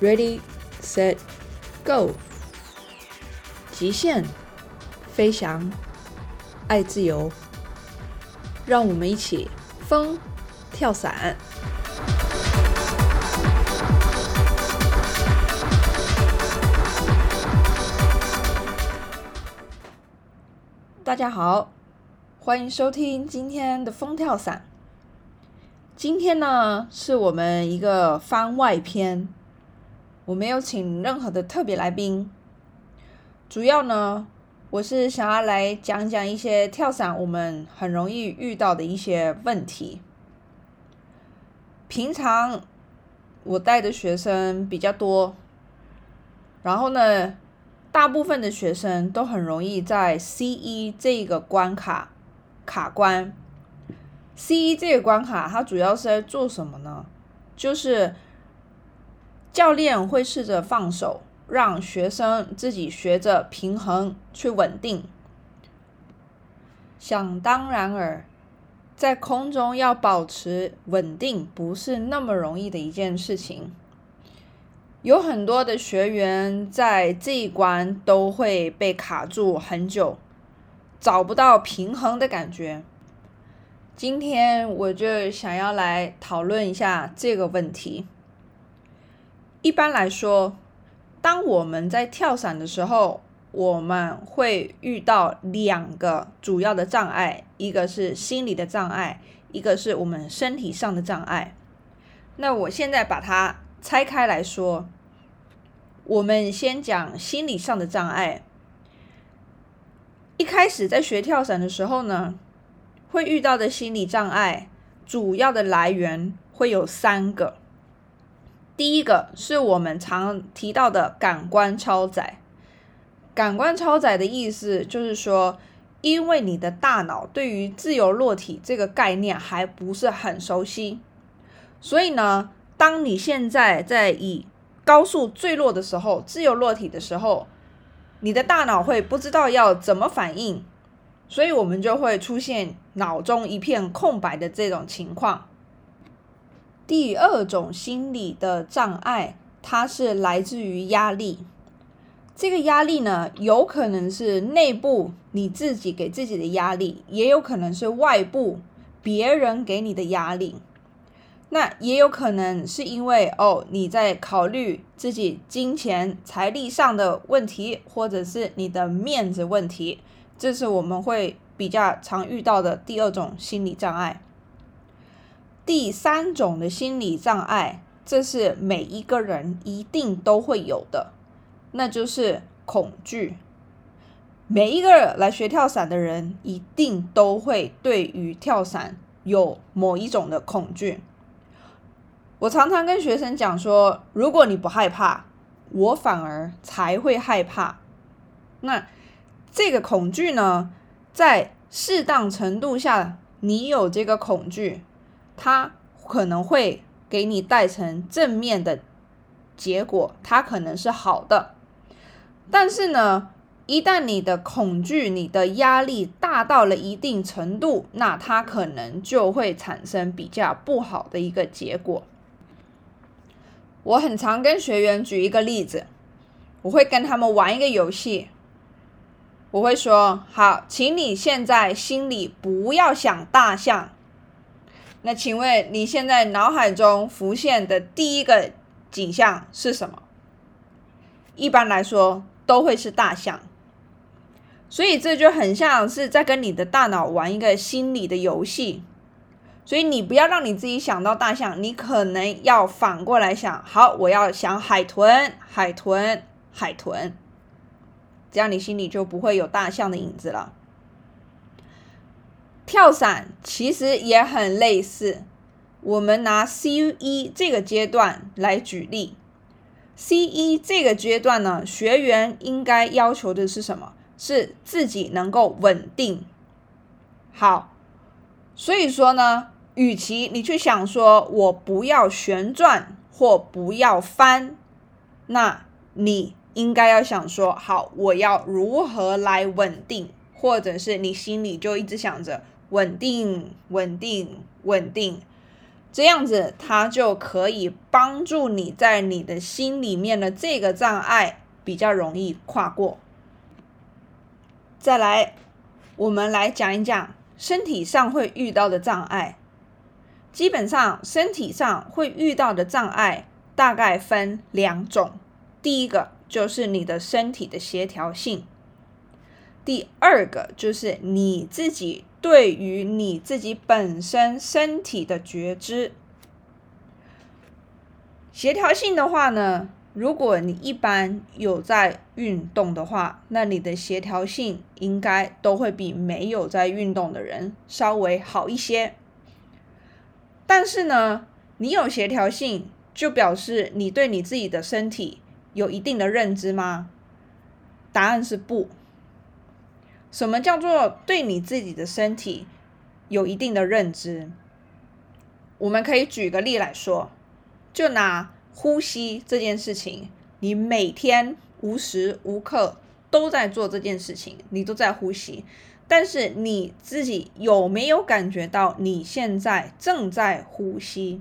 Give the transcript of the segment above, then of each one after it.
，Ready, set, go！极限飞翔，爱自由，让我们一起风跳伞。大家好，欢迎收听今天的风跳伞。今天呢，是我们一个番外篇，我没有请任何的特别来宾。主要呢，我是想要来讲讲一些跳伞我们很容易遇到的一些问题。平常我带的学生比较多，然后呢，大部分的学生都很容易在 C 一这个关卡卡关。C 一这个关卡，它主要是在做什么呢？就是教练会试着放手，让学生自己学着平衡去稳定。想当然尔，在空中要保持稳定不是那么容易的一件事情。有很多的学员在这一关都会被卡住很久，找不到平衡的感觉。今天我就想要来讨论一下这个问题。一般来说，当我们在跳伞的时候，我们会遇到两个主要的障碍，一个是心理的障碍，一个是我们身体上的障碍。那我现在把它拆开来说，我们先讲心理上的障碍。一开始在学跳伞的时候呢。会遇到的心理障碍，主要的来源会有三个。第一个是我们常提到的感官超载。感官超载的意思就是说，因为你的大脑对于自由落体这个概念还不是很熟悉，所以呢，当你现在在以高速坠落的时候，自由落体的时候，你的大脑会不知道要怎么反应。所以我们就会出现脑中一片空白的这种情况。第二种心理的障碍，它是来自于压力。这个压力呢，有可能是内部你自己给自己的压力，也有可能是外部别人给你的压力。那也有可能是因为哦，你在考虑自己金钱财力上的问题，或者是你的面子问题。这是我们会比较常遇到的第二种心理障碍。第三种的心理障碍，这是每一个人一定都会有的，那就是恐惧。每一个来学跳伞的人，一定都会对于跳伞有某一种的恐惧。我常常跟学生讲说，如果你不害怕，我反而才会害怕。那。这个恐惧呢，在适当程度下，你有这个恐惧，它可能会给你带成正面的结果，它可能是好的。但是呢，一旦你的恐惧、你的压力大到了一定程度，那它可能就会产生比较不好的一个结果。我很常跟学员举一个例子，我会跟他们玩一个游戏。我会说好，请你现在心里不要想大象。那请问你现在脑海中浮现的第一个景象是什么？一般来说都会是大象。所以这就很像是在跟你的大脑玩一个心理的游戏。所以你不要让你自己想到大象，你可能要反过来想，好，我要想海豚，海豚，海豚。这样你心里就不会有大象的影子了。跳伞其实也很类似，我们拿 C 一这个阶段来举例。C 一这个阶段呢，学员应该要求的是什么？是自己能够稳定。好，所以说呢，与其你去想说我不要旋转或不要翻，那你。应该要想说好，我要如何来稳定，或者是你心里就一直想着稳定、稳定、稳定。这样子它就可以帮助你在你的心里面的这个障碍比较容易跨过。再来，我们来讲一讲身体上会遇到的障碍。基本上，身体上会遇到的障碍大概分两种。第一个就是你的身体的协调性，第二个就是你自己对于你自己本身身体的觉知。协调性的话呢，如果你一般有在运动的话，那你的协调性应该都会比没有在运动的人稍微好一些。但是呢，你有协调性，就表示你对你自己的身体有一定的认知吗？答案是不。什么叫做对你自己的身体有一定的认知？我们可以举个例来说，就拿呼吸这件事情，你每天无时无刻都在做这件事情，你都在呼吸。但是你自己有没有感觉到你现在正在呼吸？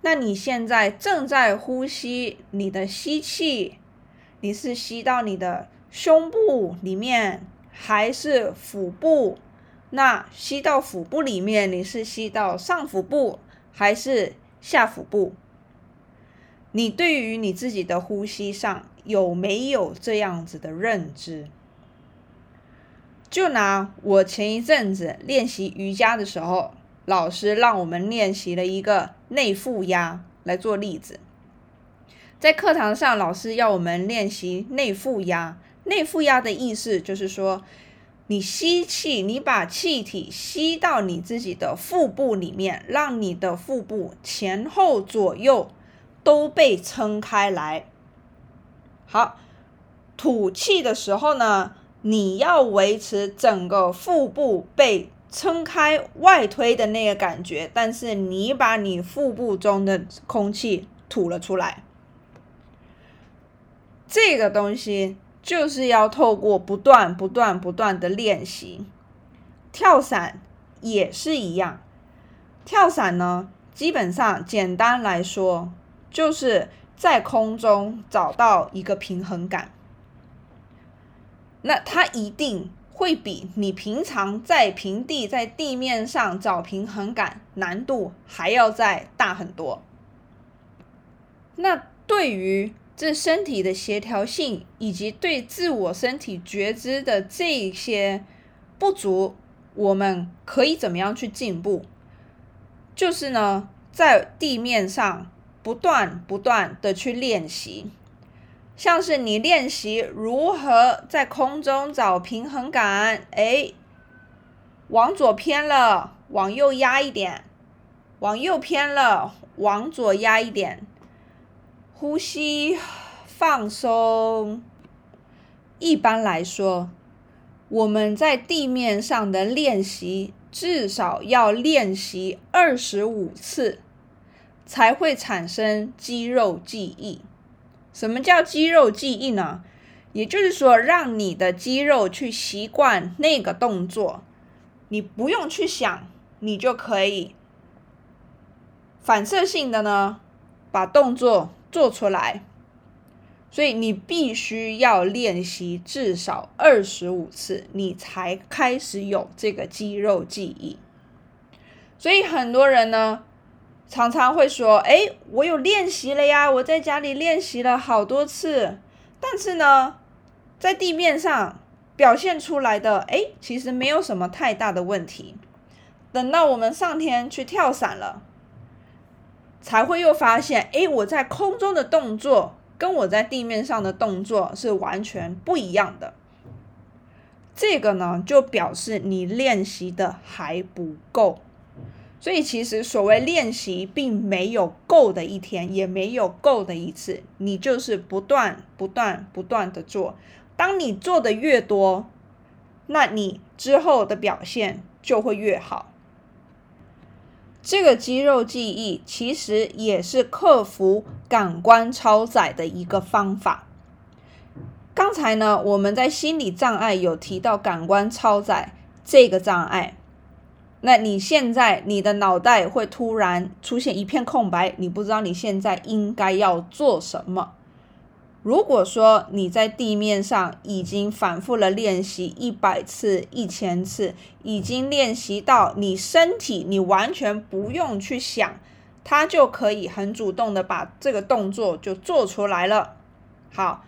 那你现在正在呼吸，你的吸气，你是吸到你的胸部里面，还是腹部？那吸到腹部里面，你是吸到上腹部还是下腹部？你对于你自己的呼吸上有没有这样子的认知？就拿我前一阵子练习瑜伽的时候，老师让我们练习了一个内负压来做例子。在课堂上，老师要我们练习内负压。内负压的意思就是说，你吸气，你把气体吸到你自己的腹部里面，让你的腹部前后左右都被撑开来。好，吐气的时候呢？你要维持整个腹部被撑开、外推的那个感觉，但是你把你腹部中的空气吐了出来，这个东西就是要透过不断、不断、不断的练习。跳伞也是一样，跳伞呢，基本上简单来说，就是在空中找到一个平衡感。那它一定会比你平常在平地在地面上找平衡感难度还要再大很多。那对于这身体的协调性以及对自我身体觉知的这些不足，我们可以怎么样去进步？就是呢，在地面上不断不断的去练习。像是你练习如何在空中找平衡感，哎，往左偏了，往右压一点；往右偏了，往左压一点。呼吸，放松。一般来说，我们在地面上的练习至少要练习二十五次，才会产生肌肉记忆。什么叫肌肉记忆呢？也就是说，让你的肌肉去习惯那个动作，你不用去想，你就可以反射性的呢把动作做出来。所以你必须要练习至少二十五次，你才开始有这个肌肉记忆。所以很多人呢。常常会说：“哎，我有练习了呀，我在家里练习了好多次。但是呢，在地面上表现出来的，哎，其实没有什么太大的问题。等到我们上天去跳伞了，才会又发现，哎，我在空中的动作跟我在地面上的动作是完全不一样的。这个呢，就表示你练习的还不够。”所以，其实所谓练习，并没有够的一天，也没有够的一次。你就是不断、不断、不断的做。当你做的越多，那你之后的表现就会越好。这个肌肉记忆其实也是克服感官超载的一个方法。刚才呢，我们在心理障碍有提到感官超载这个障碍。那你现在你的脑袋会突然出现一片空白，你不知道你现在应该要做什么。如果说你在地面上已经反复了练习一百次、一千次，已经练习到你身体你完全不用去想，它就可以很主动的把这个动作就做出来了。好，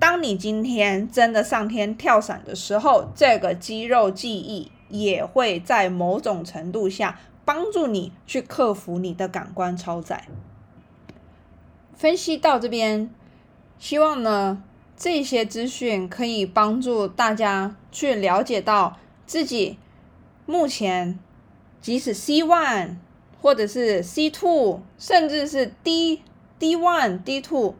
当你今天真的上天跳伞的时候，这个肌肉记忆也会在某种程度下帮助你去克服你的感官超载。分析到这边。希望呢，这些资讯可以帮助大家去了解到自己目前即使 C one 或者是 C two，甚至是 D D one D two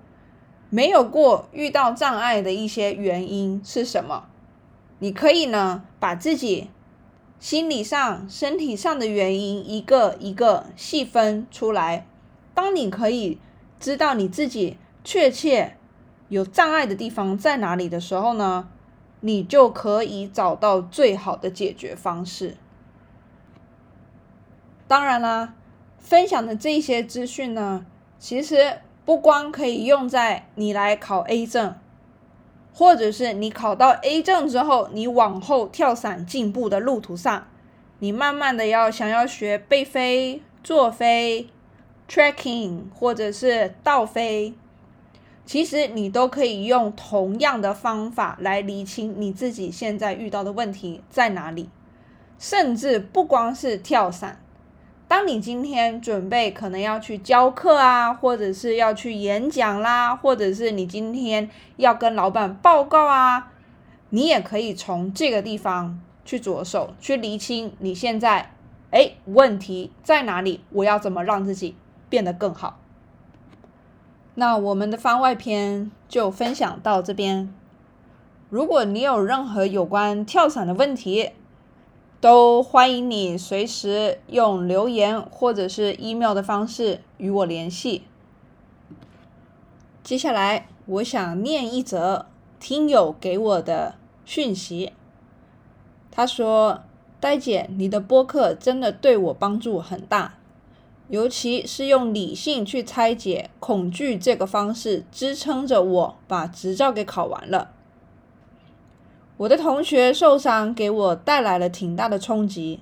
没有过遇到障碍的一些原因是什么？你可以呢把自己心理上、身体上的原因一个一个细分出来。当你可以知道你自己确切。有障碍的地方在哪里的时候呢？你就可以找到最好的解决方式。当然啦，分享的这些资讯呢，其实不光可以用在你来考 A 证，或者是你考到 A 证之后，你往后跳伞进步的路途上，你慢慢的要想要学背飞、坐飞、tracking，或者是倒飞。其实你都可以用同样的方法来厘清你自己现在遇到的问题在哪里，甚至不光是跳伞。当你今天准备可能要去教课啊，或者是要去演讲啦，或者是你今天要跟老板报告啊，你也可以从这个地方去着手去厘清你现在哎问题在哪里，我要怎么让自己变得更好。那我们的番外篇就分享到这边。如果你有任何有关跳伞的问题，都欢迎你随时用留言或者是 email 的方式与我联系。接下来，我想念一则听友给我的讯息。他说：“呆姐，你的播客真的对我帮助很大。”尤其是用理性去拆解恐惧这个方式，支撑着我把执照给考完了。我的同学受伤给我带来了挺大的冲击。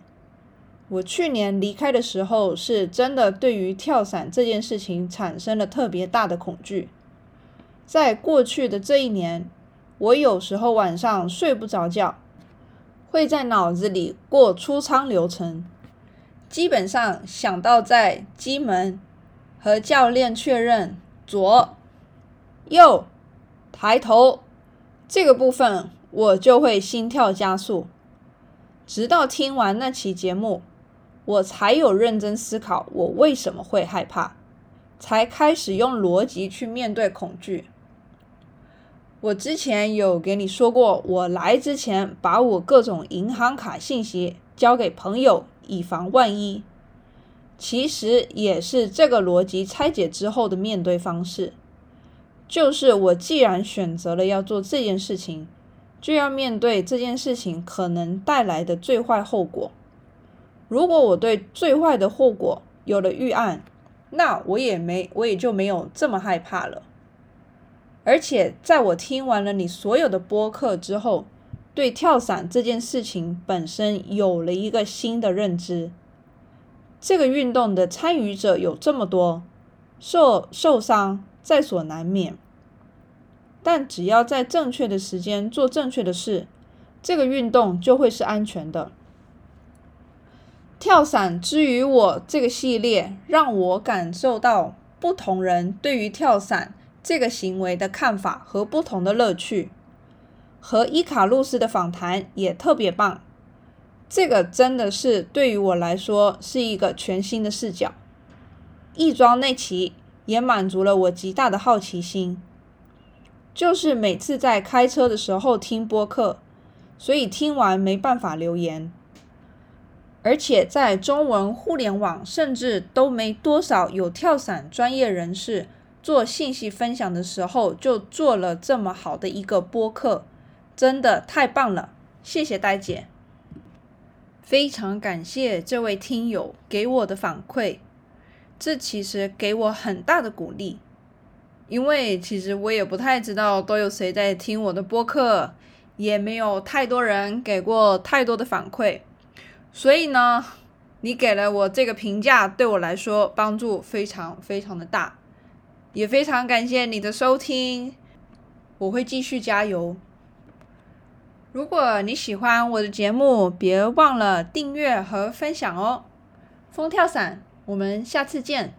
我去年离开的时候，是真的对于跳伞这件事情产生了特别大的恐惧。在过去的这一年，我有时候晚上睡不着觉，会在脑子里过出舱流程。基本上想到在机门和教练确认左、右、抬头这个部分，我就会心跳加速。直到听完那期节目，我才有认真思考我为什么会害怕，才开始用逻辑去面对恐惧。我之前有给你说过，我来之前把我各种银行卡信息交给朋友。以防万一，其实也是这个逻辑拆解之后的面对方式。就是我既然选择了要做这件事情，就要面对这件事情可能带来的最坏后果。如果我对最坏的后果有了预案，那我也没我也就没有这么害怕了。而且在我听完了你所有的播客之后。对跳伞这件事情本身有了一个新的认知。这个运动的参与者有这么多，受受伤在所难免。但只要在正确的时间做正确的事，这个运动就会是安全的。跳伞之于我这个系列，让我感受到不同人对于跳伞这个行为的看法和不同的乐趣。和伊卡路斯的访谈也特别棒，这个真的是对于我来说是一个全新的视角。亦庄那期也满足了我极大的好奇心，就是每次在开车的时候听播客，所以听完没办法留言，而且在中文互联网甚至都没多少有跳伞专业人士做信息分享的时候，就做了这么好的一个播客。真的太棒了，谢谢呆姐。非常感谢这位听友给我的反馈，这其实给我很大的鼓励。因为其实我也不太知道都有谁在听我的播客，也没有太多人给过太多的反馈，所以呢，你给了我这个评价，对我来说帮助非常非常的大，也非常感谢你的收听，我会继续加油。如果你喜欢我的节目，别忘了订阅和分享哦。风跳伞，我们下次见。